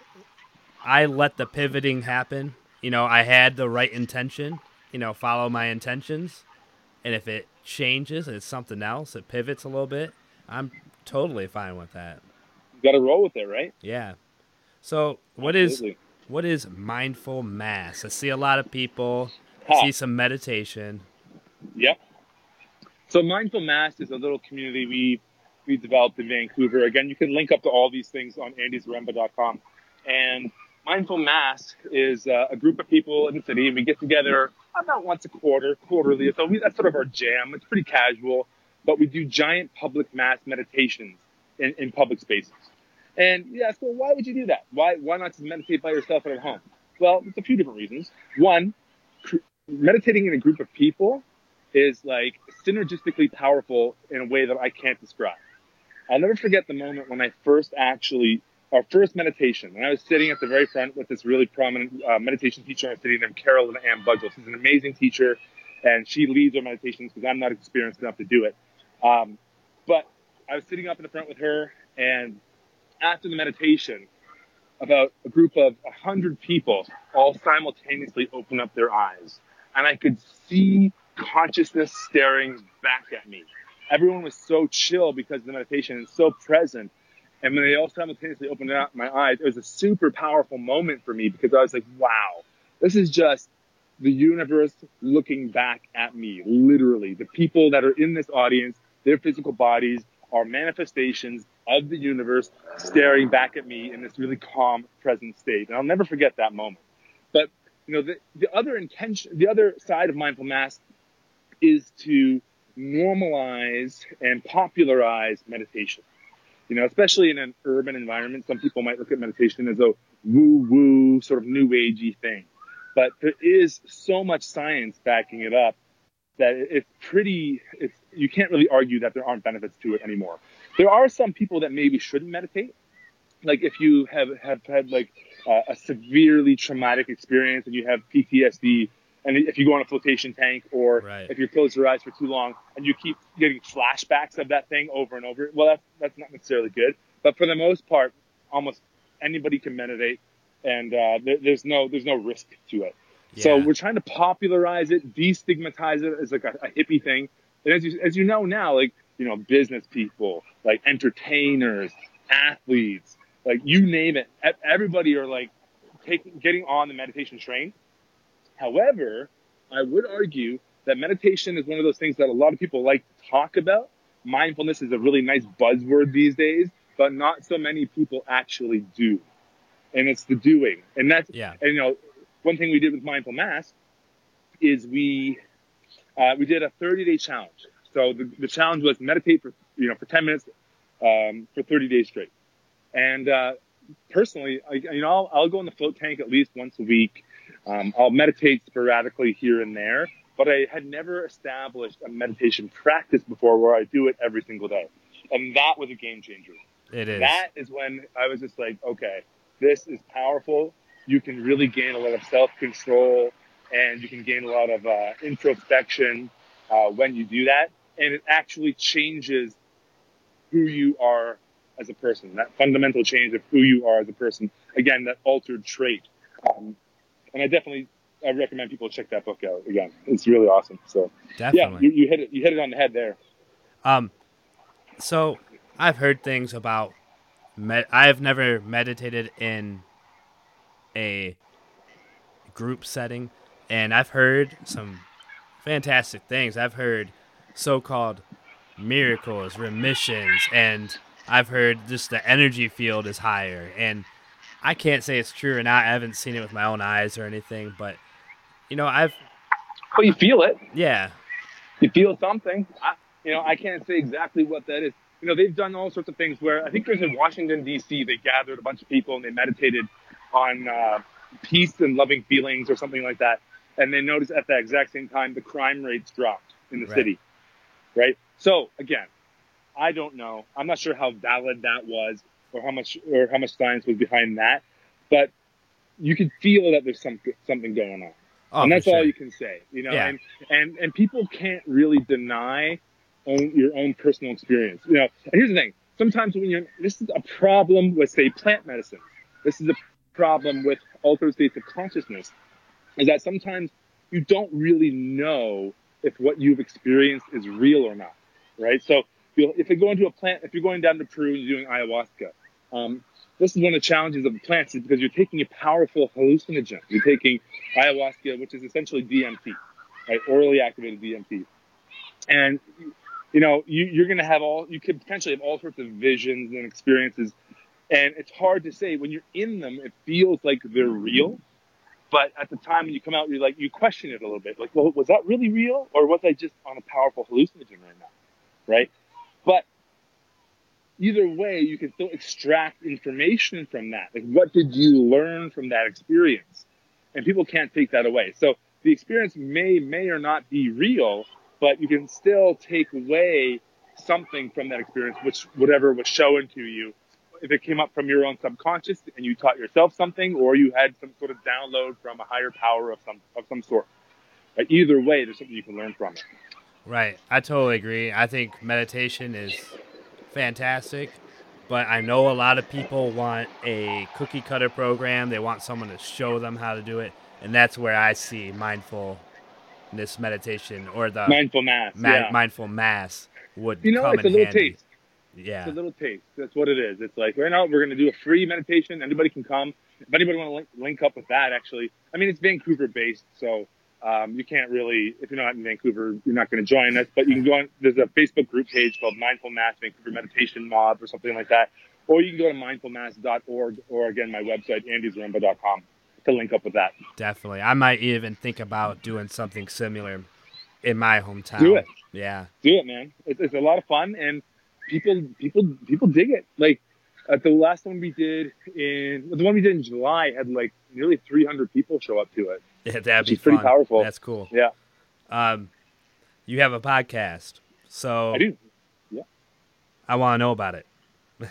I let the pivoting happen. You know, I had the right intention. You know, follow my intentions, and if it changes and it's something else, it pivots a little bit. I'm totally fine with that. You got to roll with it, right? Yeah. So, what is Absolutely. what is mindful mass? I see a lot of people. Huh. See some meditation. Yep. So Mindful Mass is a little community we we developed in Vancouver. Again, you can link up to all these things on andysremba.com. And Mindful Mass is uh, a group of people in the city, and we get together about once a quarter, quarterly. So we, that's sort of our jam. It's pretty casual, but we do giant public mass meditations in, in public spaces. And yeah, so why would you do that? Why why not just meditate by yourself at home? Well, there's a few different reasons. One, cr- meditating in a group of people is like synergistically powerful in a way that I can't describe. I'll never forget the moment when I first actually, our first meditation, and I was sitting at the very front with this really prominent uh, meditation teacher I was sitting named Carolyn Ann Budgel. She's an amazing teacher, and she leads our meditations because I'm not experienced enough to do it. Um, but I was sitting up in the front with her, and after the meditation, about a group of a hundred people all simultaneously open up their eyes, and I could see consciousness staring back at me. Everyone was so chill because of the meditation and so present. And when they all simultaneously opened up my eyes, it was a super powerful moment for me because I was like, wow, this is just the universe looking back at me, literally. The people that are in this audience, their physical bodies are manifestations of the universe staring back at me in this really calm, present state. And I'll never forget that moment. But, you know, the, the other intention, the other side of mindful mass is to normalize and popularize meditation. You know, especially in an urban environment, some people might look at meditation as a woo woo sort of new agey thing. But there is so much science backing it up that it's pretty, it's, you can't really argue that there aren't benefits to it anymore. There are some people that maybe shouldn't meditate. Like if you have, have had like uh, a severely traumatic experience and you have PTSD and if you go on a flotation tank or Right. if you close your eyes for too long and you keep getting flashbacks of that thing over and over, well, that's, that's not necessarily good. But for the most part, almost anybody can meditate and, uh, there, there's no, there's no risk to it. So we're trying to popularize it, destigmatize it as like a, a hippie thing. And as you, as you know now, like, you know, business people, like entertainers, athletes, like you name it, everybody are like taking, getting on the meditation train. However, I would argue that meditation is one of those things that a lot of people like to talk about. Mindfulness is a really nice buzzword these days, but not so many people actually do. And it's the doing. And that's, Yeah. and you know, one thing we did with Mindful Mass is we, uh, we did a 30 day challenge. So the, the challenge was meditate for, you know, for 10 minutes, um, for 30 days straight. And, uh, personally, I, you know, I'll, I'll go in the float tank at least once a week. Um, I'll meditate sporadically here and there, but I had never established a meditation practice before where I do it every single day. And that was a game changer. It is. That is when I was just like, okay, this is powerful. You can really gain a lot of self control and you can gain a lot of uh, introspection uh, when you do that. And it actually changes who you are as a person, that fundamental change of who you are as a person. Again, that altered trait. Um, and I definitely I recommend people check that book out again. It's really awesome. So yeah, Definitely. you, you hit it. You hit it on the head there. Um, so I've heard things about. Med- I've never meditated in a group setting, and I've heard some fantastic things. I've heard so-called miracles, remissions, and I've heard just the energy field is higher. And I can't say it's true or not. I haven't seen it with my own eyes or anything, but you know, I've Well, you feel it. yeah, you feel something. I, you know, I can't say exactly what that is. You know, they've done all sorts of things where I think it was in Washington D.C. They gathered a bunch of people and they meditated on uh, peace and loving feelings or something like that. And they noticed at the exact same time the crime rates dropped in the Right. city. Right. So again, I don't know. I'm not sure how valid that was or how much or how much science was behind that, but you can feel that there's some something going on oh, and that's all you can say, you know. Yeah. And and and people can't really deny own, your own personal experience, you know. And here's the thing: sometimes when you're this is a problem with say plant medicine. This is a problem with altered states of consciousness, is that sometimes you don't really know if what you've experienced is real or not, right? So if you go into a plant, if you're going down to Peru and you're doing ayahuasca, um, this is one of the challenges of the plants is because you're taking a powerful hallucinogen. You're taking ayahuasca, which is essentially DMT, right? Orally activated DMT. And, you know, you, you're going to have all, you could potentially have all sorts of visions and experiences. And it's hard to say when you're in them, it feels like they're real. But at the time when you come out, you're like, you question it a little bit. Like, well, was that really real? Or was I just on a powerful hallucinogen right now? Right? Either way, you can still extract information from that. Like, what did you learn from that experience? And people can't take that away. So the experience may may or not be real, but you can still take away something from that experience, which whatever was shown to you. If it came up from your own subconscious and you taught yourself something, or you had some sort of download from a higher power of some of some sort. But either way, there's something you can learn from it. Right. I totally agree. I think meditation is fantastic, but I know a lot of people want a cookie cutter program. They want someone to show them how to do it, and that's where I see mindfulness meditation or the Mindful mass. ma- yeah. mindful mass would you know, come it's a little handy. taste. Yeah. It's a little taste. That's what it is. It's like right now we're going to do a free meditation. Anybody can come. If anybody want to link, link up with that, actually, I mean it's Vancouver based, so um, you can't really. If you're not in Vancouver, you're not going to join us. But you can go on. There's a Facebook group page called Mindful Mass Vancouver Meditation Mob or something like that. Or you can go to mindfulmass.org or again my website andysremba.com to link up with that. Definitely. I might even think about doing something similar in my hometown. Do it. Yeah. do it, man. It's, it's a lot of fun, and people people people dig it. Like at the last one we did in the one we did in July had like nearly 300 people show up to it. Yeah, that'd be pretty powerful. That's cool. Yeah, Um, you have a podcast, so I do. Yeah. I want to know about it.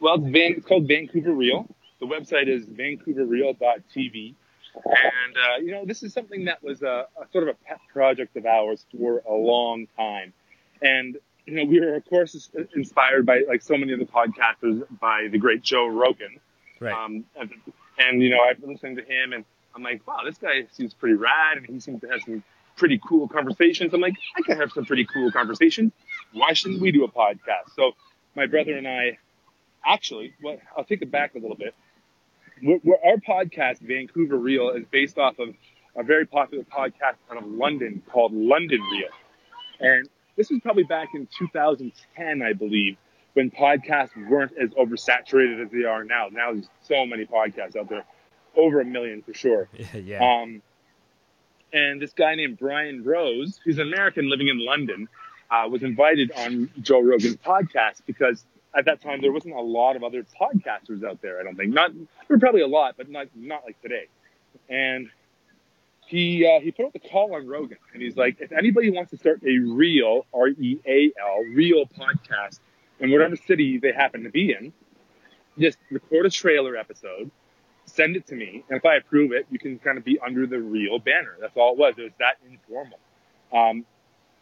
Well, it's, Van, it's called Vancouver Real. The website is vancouverreal.tv. And, uh, you know, this is something that was a, a sort of a pet project of ours for a long time. And, you know, we were, of course, inspired by, like so many of the podcasters, by the great Joe Rogan. Right. Um, and, and, you know, I've been listening to him and I'm like, wow, this guy seems pretty rad and he seems to have some pretty cool conversations. I'm like, I can have some pretty cool conversations. Why shouldn't we do a podcast? So my brother and I actually, well, I'll take it back a little bit. We're, we're, our podcast, Vancouver Real, is based off of a very popular podcast out of London called London Real. And this was probably back in 2010, I believe, when podcasts weren't as oversaturated as they are now. Now there's so many podcasts out there, over a million for sure. yeah. Um, and this guy named Brian Rose, who's an American living in London, uh, was invited on Joe Rogan's podcast because at that time there wasn't a lot of other podcasters out there. I don't think not there were probably a lot, but not not like today. And he uh, he put out the call on Rogan, and he's like, if anybody wants to start a real R E A L real podcast in whatever city they happen to be in, just record a trailer episode send it to me, and if I approve it, you can kind of be under the real banner. That's all it was. It was that informal. Um,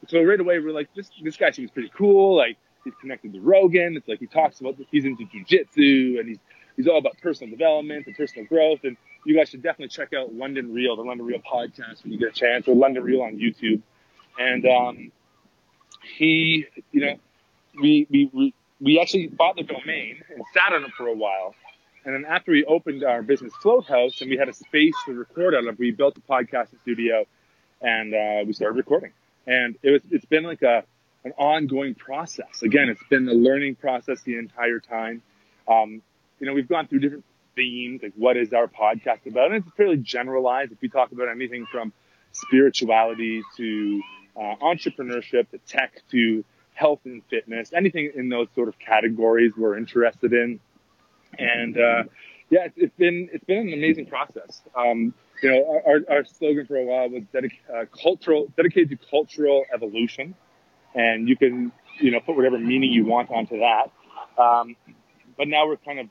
so right away we're like, this this guy seems pretty cool. Like he's connected to Rogan. It's like he talks about he's into jujitsu and he's he's all about personal development and personal growth. And you guys should definitely check out London Real, the London Real podcast when you get a chance, or London Real on YouTube. And um, he, you know, we we we we actually bought the domain and sat on it for a while. And then after we opened our business float house and we had a space to record out of, we built a podcasting studio and uh, we started recording. And it was it's been like a an ongoing process. Again, it's been a learning process the entire time. Um, you know, we've gone through different themes, like what is our podcast about? And it's fairly generalized. If we talk about anything from spirituality to uh, entrepreneurship to tech to health and fitness, anything in those sort of categories we're interested in. And uh, yeah, it's, been it's been an amazing process. Um, you know, our, our slogan for a while was dedic- uh, cultural, dedicated to cultural evolution, and you can you know put whatever meaning you want onto that. Um, but now we're kind of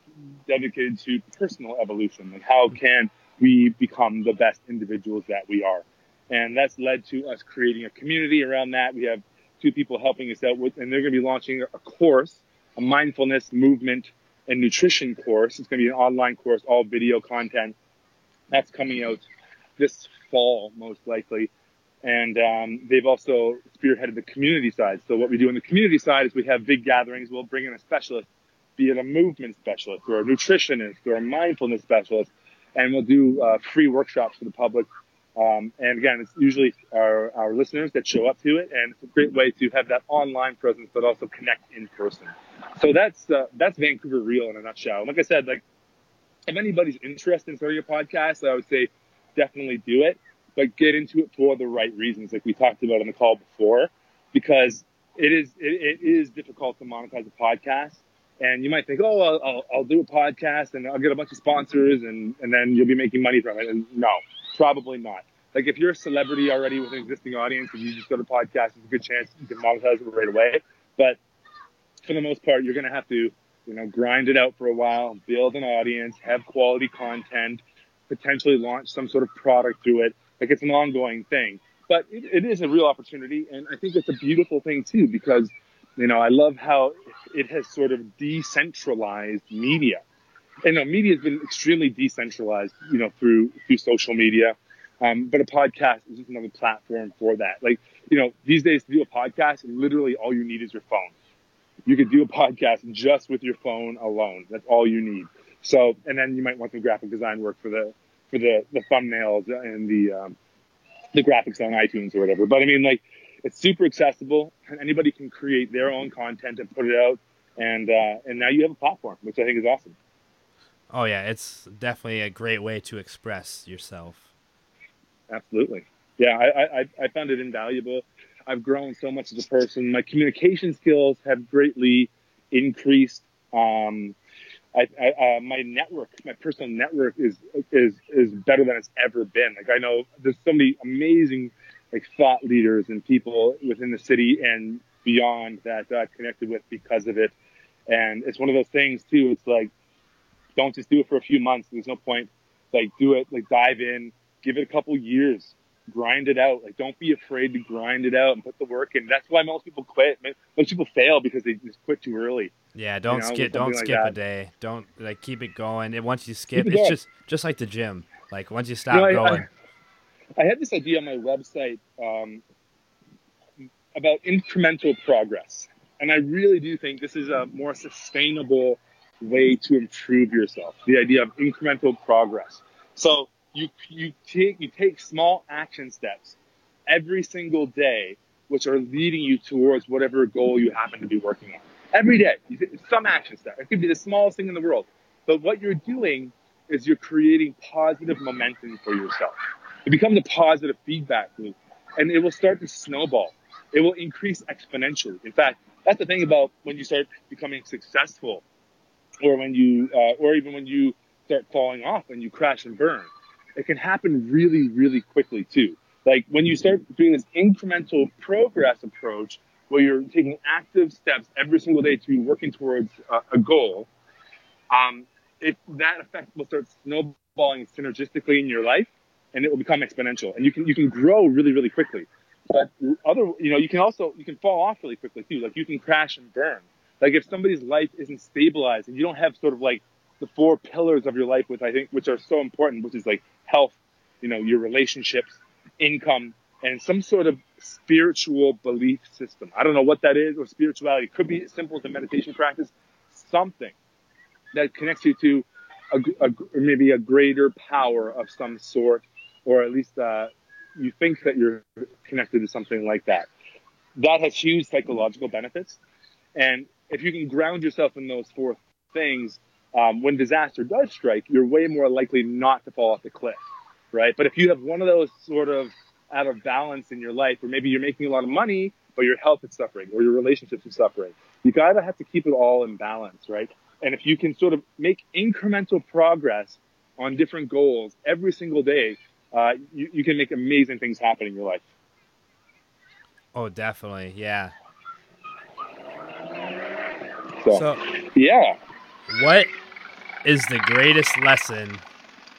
dedicated to personal evolution and how can we become the best individuals that we are. And that's led to us creating a community around that. We have two people helping us out with, and they're going to be launching a course, a mindfulness movement and nutrition course. It's going to be an online course, all video content. That's coming out this fall, most likely. And um, they've also spearheaded the community side. So what we do on the community side is we have big gatherings. We'll bring in a specialist, be it a movement specialist or a nutritionist or a mindfulness specialist, and we'll do uh, free workshops for the public. Um, and again, it's usually our, our listeners that show up to it, and it's a great way to have that online presence, but also connect in person. So that's uh, that's Vancouver Real in a nutshell. Like I said, like if anybody's interested in starting a podcast, I would say definitely do it, but get into it for the right reasons, like we talked about on the call before, because it is it, it is difficult to monetize a podcast. And you might think, oh, I'll, I'll, I'll do a podcast and I'll get a bunch of sponsors and, and then you'll be making money from it. And no, probably not. Like if you're a celebrity already with an existing audience and you just go to podcast, there's a good chance you can monetize it right away. But for the most part, you're going to have to, you know, grind it out for a while, build an audience, have quality content, potentially launch some sort of product through it. Like it's an ongoing thing, but it, it is a real opportunity. And I think it's a beautiful thing too, because, you know, I love how it has sort of decentralized media. And you know, media has been extremely decentralized, you know, through, through social media. Um, but a podcast is just another platform for that. Like, you know, these days to do a podcast, literally all you need is your phone. You could do a podcast just with your phone alone. That's all you need. So, and then you might want some graphic design work for the, for the, the thumbnails and the, um, the graphics on iTunes or whatever. But I mean, like, it's super accessible and anybody can create their own content and put it out. And, uh, and now you have a platform, which I think is awesome. Oh yeah, it's definitely a great way to express yourself absolutely. Yeah, I, I, I found it invaluable. I've grown so much as a person. My communication skills have greatly increased. Um, I, I, uh, my network, my personal network is, is, is better than it's ever been. Like I know there's so many amazing like thought leaders and people within the city and beyond that I've connected with because of it. And it's one of those things too. It's like, don't just do it for a few months. There's no point. Like do it, like dive in, give it a couple years, grind it out. Like, don't be afraid to grind it out and put the work in. That's why most people quit. Most people fail because they just quit too early. Yeah, don't you know, skip. Don't like skip that. a day. Don't like keep it going. And once you skip, it it's just just like the gym. Like once you stop you know, I, going. I, I, had this idea on my website um, about incremental progress, and I really do think this is a more sustainable way to improve yourself. The idea of incremental progress. So you you take you take small action steps every single day, which are leading you towards whatever goal you happen to be working on. Every day, some action step. It could be the smallest thing in the world, but what you're doing is you're creating positive momentum for yourself. It becomes a positive feedback loop, and it will start to snowball. It will increase exponentially. In fact, that's the thing about when you start becoming successful, or when you, uh, or even when you start falling off and you crash and burn it can happen really, really quickly too. Like when you start doing this incremental progress approach, where you're taking active steps every single day to be working towards a, a goal, um, it, that effect will start snowballing synergistically in your life, and it will become exponential. And you can you can grow really, really quickly. But other, you know, you can also you can fall off really quickly too. Like you can crash and burn. Like if somebody's life isn't stabilized and you don't have sort of like the four pillars of your life, which I think which are so important, which is like health, you know, your relationships, income, and some sort of spiritual belief system. I don't know what that is or spirituality. It could be as simple as a meditation practice, something that connects you to a, a, maybe a greater power of some sort, or at least uh, you think that you're connected to something like that. That has huge psychological benefits. And if you can ground yourself in those four things, um, when disaster does strike, you're way more likely not to fall off the cliff, right? But if you have one of those sort of out of balance in your life, or maybe you're making a lot of money, but your health is suffering, or your relationships are suffering, you gotta have to keep it all in balance, right? And if you can sort of make incremental progress on different goals every single day, uh, you, you can make amazing things happen in your life. Oh, definitely, yeah. So, so yeah. What is the greatest lesson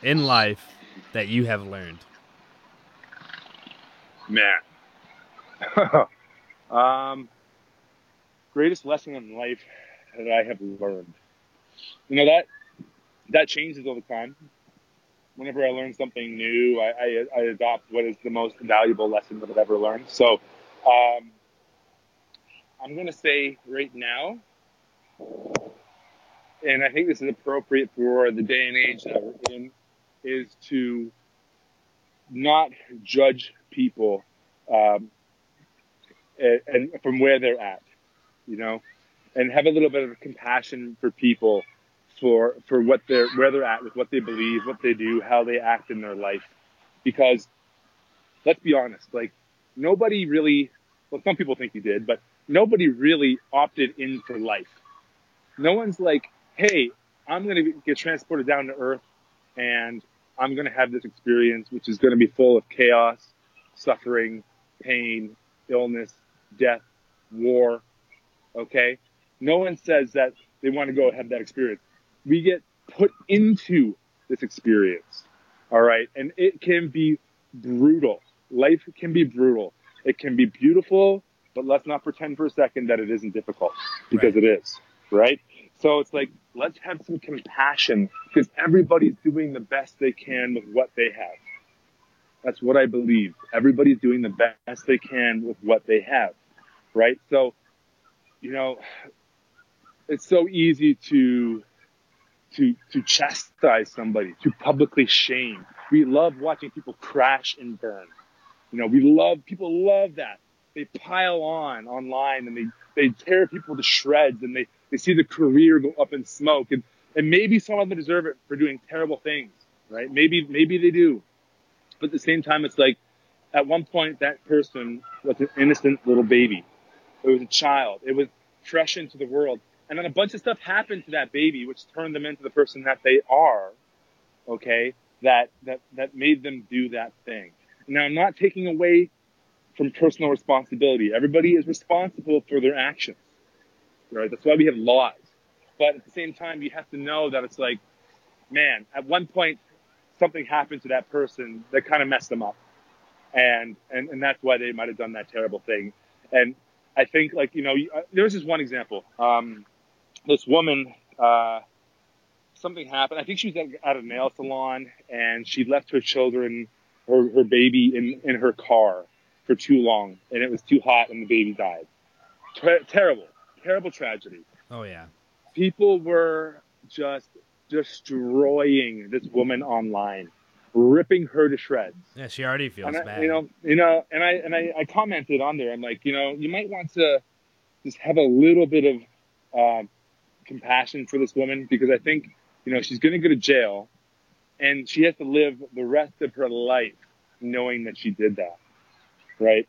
in life that you have learned? Man. um, greatest lesson in life that I have learned. You know that that changes all the time. Whenever I learn something new, I, I, I adopt what is the most valuable lesson that I've ever learned. So, um, I'm going to say right now, and I think this is appropriate for the day and age that we're in, is to not judge people um, and, and, from where they're at, you know, and have a little bit of compassion for people for for what they're where they're at with what they believe, what they do, how they act in their life, because let's be honest, like nobody really, well, some people think he did, but nobody really opted in for life. No one's like hey, I'm going to get transported down to Earth and I'm going to have this experience, which is going to be full of chaos, suffering, pain, illness, death, war. Okay. No one says that they want to go have that experience. We get put into this experience. All right. And it can be brutal. Life can be brutal. It can be beautiful, but let's not pretend for a second that it isn't difficult because Right. it is. Right. So it's like, let's have some compassion because everybody's doing the best they can with what they have. That's what I believe. Everybody's doing the best they can with what they have. Right. So, you know, it's so easy to to to chastise somebody, to publicly shame. We love watching people crash and burn. You know, we love people love that. They pile on online and they they tear people to shreds and they they see the career go up in smoke and and maybe some of them deserve it for doing terrible things, right? Maybe maybe they do, but at the same time, it's like at one point that person was an innocent little baby. It was a child. It was fresh into the world. And then a bunch of stuff happened to that baby, which turned them into the person that they are. Okay. That, that, that made them do that thing. Now I'm not taking away from personal responsibility. Everybody is responsible for their actions. Right. That's why we have laws. But at the same time, you have to know that it's like, man, at one point, something happened to that person that kind of messed them up. And, and, and that's why they might have done that terrible thing. And I think like, you know, uh, there was just one example. Um, this woman, uh, something happened. I think she was at, at a nail salon and she left her children, her, her baby in, in her car for too long and it was too hot and the baby died. Ter- terrible, terrible tragedy. Oh yeah. People were just destroying this woman online, ripping her to shreds. Yeah, she already feels I, bad. you know, you know, and I and I, I commented on there. I'm like, you know, you might want to just have a little bit of uh, compassion for this woman because I think, you know, she's going to go to jail, and she has to live the rest of her life knowing that she did that, right?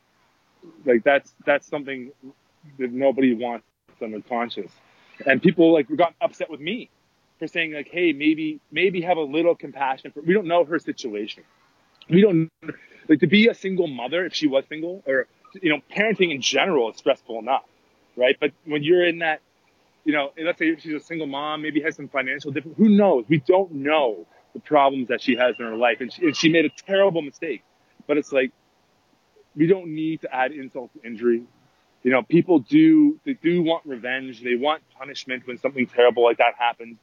Like that's that's something that nobody wants on their conscience, and people like got upset with me for saying like, hey, maybe maybe have a little compassion for. We don't know her situation. We don't like to be a single mother if she was single or you know parenting in general is stressful enough right? But when you're in that you know let's say she's a single mom maybe has some financial difficulty who knows? We don't know the problems that she has in her life. And she, and she made a terrible mistake. But it's like we don't need to add insult to injury. You know people do they do want revenge. They want punishment when something terrible like that happens.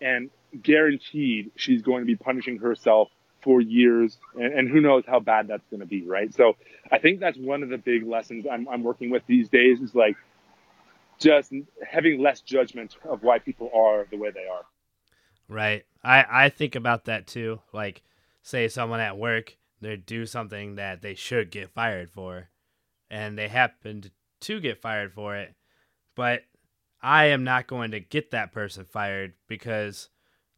And guaranteed she's going to be punishing herself for years. And, and who knows how bad that's going to be right? So i think that's one of the big lessons I'm, I'm working with these days is like just having less judgment of why people are the way they are. Right. I I think about that too. Like, say someone at work they do something that they should get fired for, and they happened to get fired for it, but I am not going to get that person fired because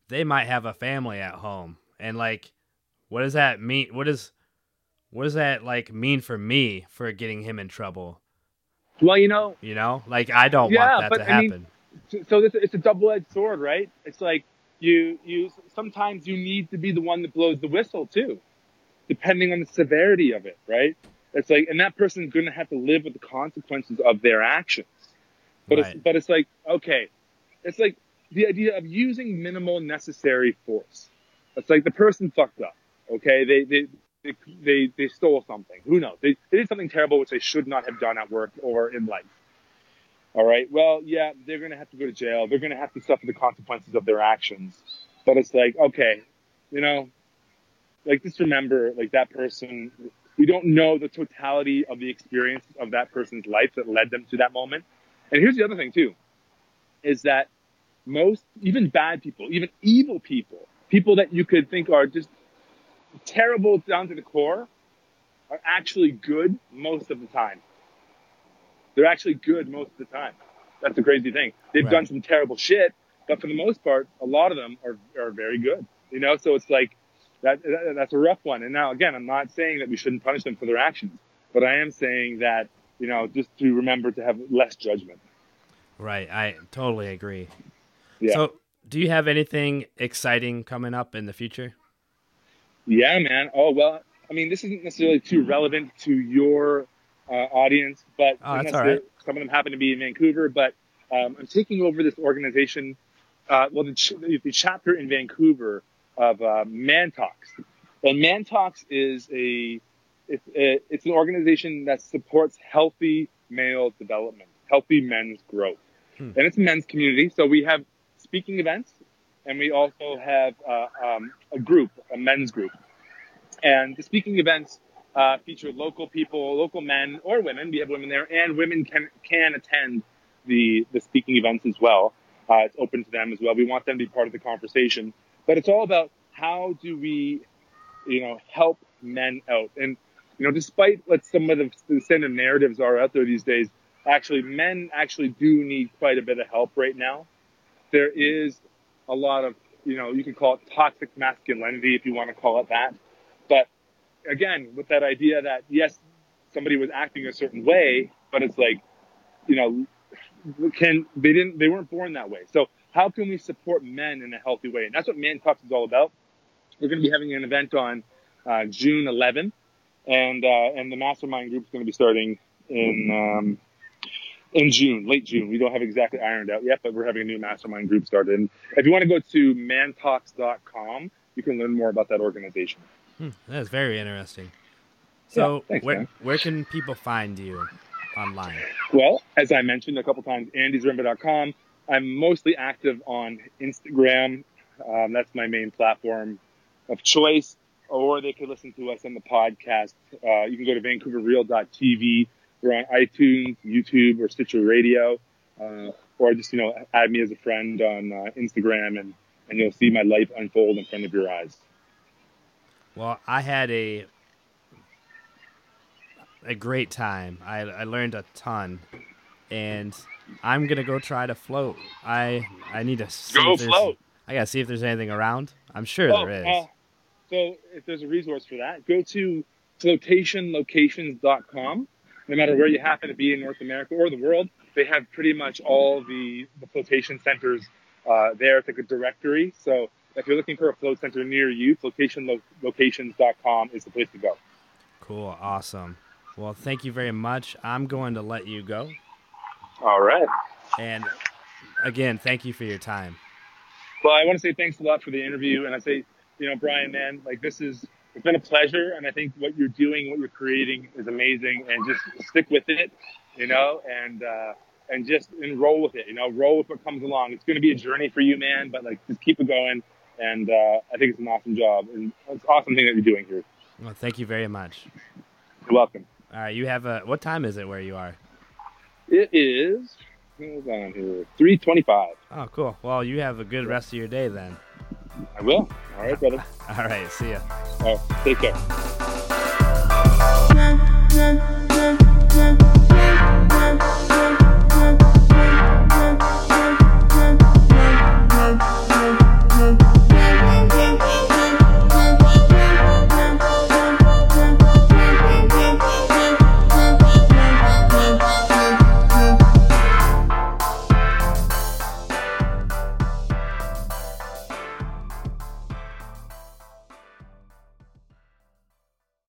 they might have a family at home, and like, what does that mean? What does what does that like mean for me for getting him in trouble? well you know You know, like I don't Yeah, want that but to I mean, happen. so- so this, it's a double-edged sword right it's like you you sometimes you need to be the one that blows the whistle too depending on the severity of it right? It's like and that person's going to have to live with the consequences of their actions. But it's but it's like okay it's like the idea of using minimal necessary force. It's like the person fucked up okay? They they they, they, they stole something. Who knows? They, they did something terrible which they should not have done at work or in life. All right. Well, yeah, they're going to have to go to jail. They're going to have to suffer the consequences of their actions. But it's like, okay, you know, like just remember, like that person, we don't know the totality of the experience of that person's life that led them to that moment. And here's the other thing too, is that most, even bad people, even evil people, people that you could think are just terrible down to the core, are actually good most of the time. They're actually good most of the time. That's the crazy thing. They've Right. done some terrible shit, but for the most part, a lot of them are, are very good. You know, so it's like that, that that's a rough one. And now again, I'm not saying that we shouldn't punish them for their actions, but I am saying that, you know, just to remember to have less judgment. Right. I totally agree. Yeah. So, do you have anything exciting coming up in the future? Yeah, man. Oh well, I mean, this isn't necessarily too relevant to your uh, audience, but oh, that's all right. some of them happen to be in Vancouver. But um, I'm taking over this organization. Uh, well, the, ch- the, chapter in Vancouver of uh, Man Talks, and Man Talks is a it's, a, it's an organization that supports healthy male development, healthy men's growth, hmm. and it's a men's community. So we have speaking events, and we also have uh, um, a group, a men's group, and the speaking events uh, feature local people, local men or women. We have women there, and women can can attend the the speaking events as well. Uh, it's open to them as well. We want them to be part of the conversation, but it's all about how do we, you know, help men out. And you know, despite what some of the, standard narratives are out there these days, actually, men actually do need quite a bit of help right now. There is a lot of, you know, you can call it toxic masculinity if you want to call it that. But again, with that idea that yes, somebody was acting a certain way, but it's like, you know, can they didn't they weren't born that way. So how can we support men in a healthy way? And that's what Man Talks is all about. We're going to be having an event on uh, June 11th, and uh, and the mastermind group is going to be starting in um, in June, late June. We don't have exactly ironed out yet, but we're having a new mastermind group started. And if you want to go to mantalks.com, you can learn more about that organization. Hmm, that's very interesting. So, yeah, thanks, where, where can people find you online? Well, as I mentioned a couple times, andysremba.com. I'm mostly active on Instagram. Um, that's my main platform of choice. Or they could listen to us on the podcast. Uh, you can go to vancouverreal.tv. We're on iTunes, YouTube, or Stitcher Radio. Uh, or just, you know, add me as a friend on uh, Instagram and, and you'll see my life unfold in front of your eyes. Well, I had a a great time. I, I learned a ton, and I'm gonna go try to float. I I need to go float. I gotta see if there's anything around. I'm sure there is. Uh, so if there's a resource for that, go to flotationlocations.com. No matter where you happen to be in North America or the world, they have pretty much all the, the flotation centers uh, there. It's like a directory. So if you're looking for a float center near you, flotationlocations.com is the place to go. Cool. Awesome. Well, thank you very much. I'm going to let you go. All right. And again, thank you for your time. Well, I want to say thanks a lot for the interview. And I say, you know, Brian, man, like this is, it's been a pleasure. And I think what you're doing, what you're creating is amazing. And just stick with it, you know, and, uh, and just enroll with it, you know, roll with what comes along. It's going to be a journey for you, man, but like just keep it going and uh, I think it's an awesome job and it's an awesome thing that you're doing here. Well, thank you very much. You're welcome. All right, you have a. What time is it where you are? It is. Hold on here. Three twenty-five. Oh, cool. Well, you have a good rest of your day then. I will. All right, brother. All right. See ya. All right. Take care.